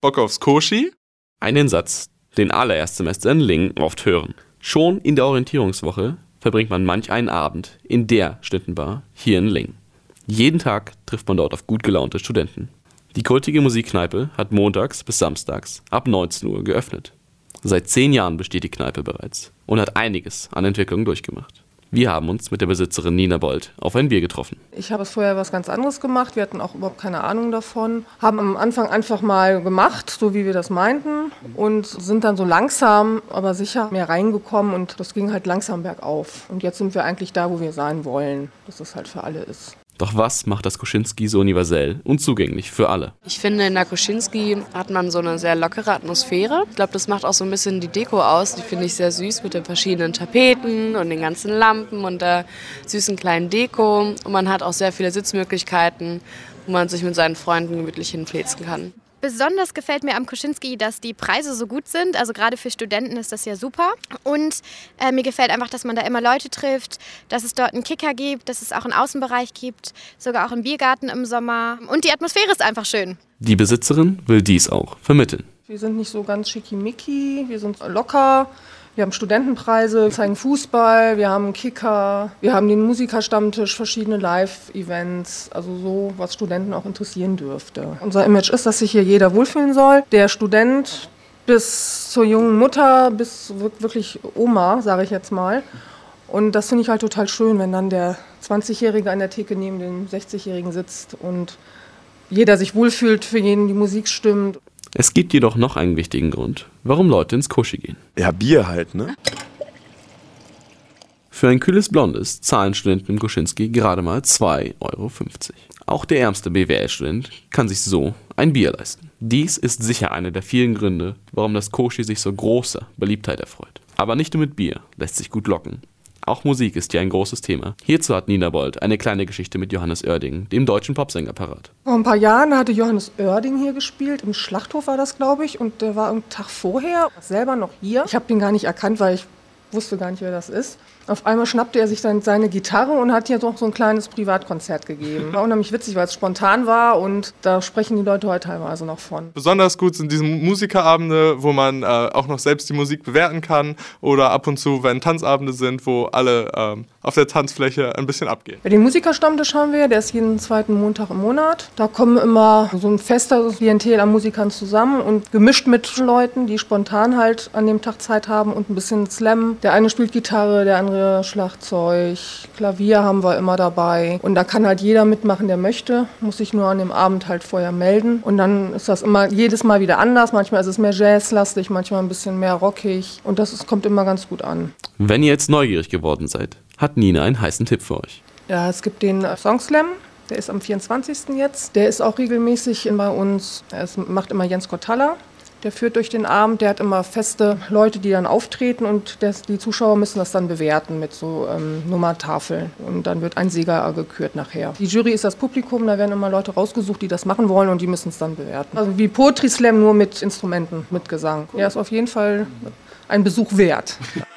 Bock aufs Koshi? Einen Satz, den alle Erstsemester in Lingen oft hören. Schon in der Orientierungswoche verbringt man manch einen Abend in der Schnittenbar hier in Lingen. Jeden Tag trifft man dort auf gut gelaunte Studenten. Die kultige Musikkneipe hat montags bis samstags ab 19 Uhr geöffnet. Seit zehn Jahren besteht die Kneipe bereits und hat einiges an Entwicklungen durchgemacht. Wir haben uns mit der Besitzerin Nina Bold auf ein Bier getroffen. Ich habe vorher was ganz anderes gemacht. Wir hatten auch überhaupt keine Ahnung davon. Haben am Anfang einfach mal gemacht, so wie wir das meinten. Und sind dann so langsam, aber sicher mehr reingekommen. Und das ging halt langsam bergauf. Und jetzt sind wir eigentlich da, wo wir sein wollen. Dass das halt für alle ist. Doch was macht das Koschinski so universell und zugänglich für alle? Ich finde, in der Koschinski hat man so eine sehr lockere Atmosphäre. Ich glaube, das macht auch so ein bisschen die Deko aus. Die finde ich sehr süß mit den verschiedenen Tapeten und den ganzen Lampen und der süßen kleinen Deko. Und man hat auch sehr viele Sitzmöglichkeiten, wo man sich mit seinen Freunden gemütlich hinfläzen kann. Besonders gefällt mir am Kuschinski, dass die Preise so gut sind. Also gerade für Studenten ist das ja super. Und äh, mir gefällt einfach, dass man da immer Leute trifft, dass es dort einen Kicker gibt, dass es auch einen Außenbereich gibt, sogar auch einen Biergarten im Sommer. Und die Atmosphäre ist einfach schön. Die Besitzerin will dies auch vermitteln. Wir sind nicht so ganz schickimicki, wir sind locker. Wir haben Studentenpreise, zeigen Fußball, wir haben Kicker, wir haben den Musikerstammtisch, verschiedene Live-Events, also so, was Studenten auch interessieren dürfte. Unser Image ist, dass sich hier jeder wohlfühlen soll. Der Student bis zur jungen Mutter, bis wirklich Oma, sage ich jetzt mal. Und das finde ich halt total schön, wenn dann der 20-Jährige an der Theke neben dem 60-Jährigen sitzt und jeder sich wohlfühlt, für jeden die Musik stimmt. Es gibt jedoch noch einen wichtigen Grund, warum Leute ins Koshi gehen. Ja, Bier halt, ne? Für ein kühles Blondes zahlen Studenten im Koschinski gerade mal 2,50 Euro. Auch der ärmste BWL-Student kann sich so ein Bier leisten. Dies ist sicher einer der vielen Gründe, warum das Koshi sich so großer Beliebtheit erfreut. Aber nicht nur mit Bier lässt sich gut locken. Auch Musik ist hier ein großes Thema. Hierzu hat Nina Bold eine kleine Geschichte mit Johannes Oerding, dem deutschen Popsänger, parat. Vor ein paar Jahren hatte Johannes Oerding hier gespielt. Im Schlachthof war das, glaube ich. Und der war einen Tag vorher selber noch hier. Ich habe ihn gar nicht erkannt, weil ich wusste gar nicht, wer das ist. Auf einmal schnappte er sich dann seine Gitarre und hat hier doch so ein kleines Privatkonzert gegeben. War unheimlich witzig, weil es spontan war und da sprechen die Leute heute teilweise noch von. Besonders gut sind diese Musikerabende, wo man äh, auch noch selbst die Musik bewerten kann oder ab und zu, wenn Tanzabende sind, wo alle ähm, auf der Tanzfläche ein bisschen abgehen. Ja, den Musikerstammtisch haben wir, der ist jeden zweiten Montag im Monat. Da kommen immer so ein fester Klientel an Musikern zusammen und gemischt mit Leuten, die spontan halt an dem Tag Zeit haben und ein bisschen Slam. Der eine spielt Gitarre, der andere Schlagzeug, Klavier haben wir immer dabei. Und da kann halt jeder mitmachen, der möchte. Muss sich nur an dem Abend halt vorher melden. Und dann ist das immer jedes Mal wieder anders. Manchmal ist es mehr jazzlastig, manchmal ein bisschen mehr rockig. Und das ist, kommt immer ganz gut an. Wenn ihr jetzt neugierig geworden seid, hat Nina einen heißen Tipp für euch. Ja, es gibt den Song Slam. Der ist am 24. jetzt. Der ist auch regelmäßig bei uns. Es macht immer Jens Kottalla. Der führt durch den Abend, der hat immer feste Leute, die dann auftreten und das, die Zuschauer müssen das dann bewerten mit so ähm, Nummertafeln. Und dann wird ein Sieger gekürt nachher. Die Jury ist das Publikum, da werden immer Leute rausgesucht, die das machen wollen und die müssen es dann bewerten. Also wie Poetry Slam nur mit Instrumenten, mit Gesang. Ja, ist auf jeden Fall ein Besuch wert.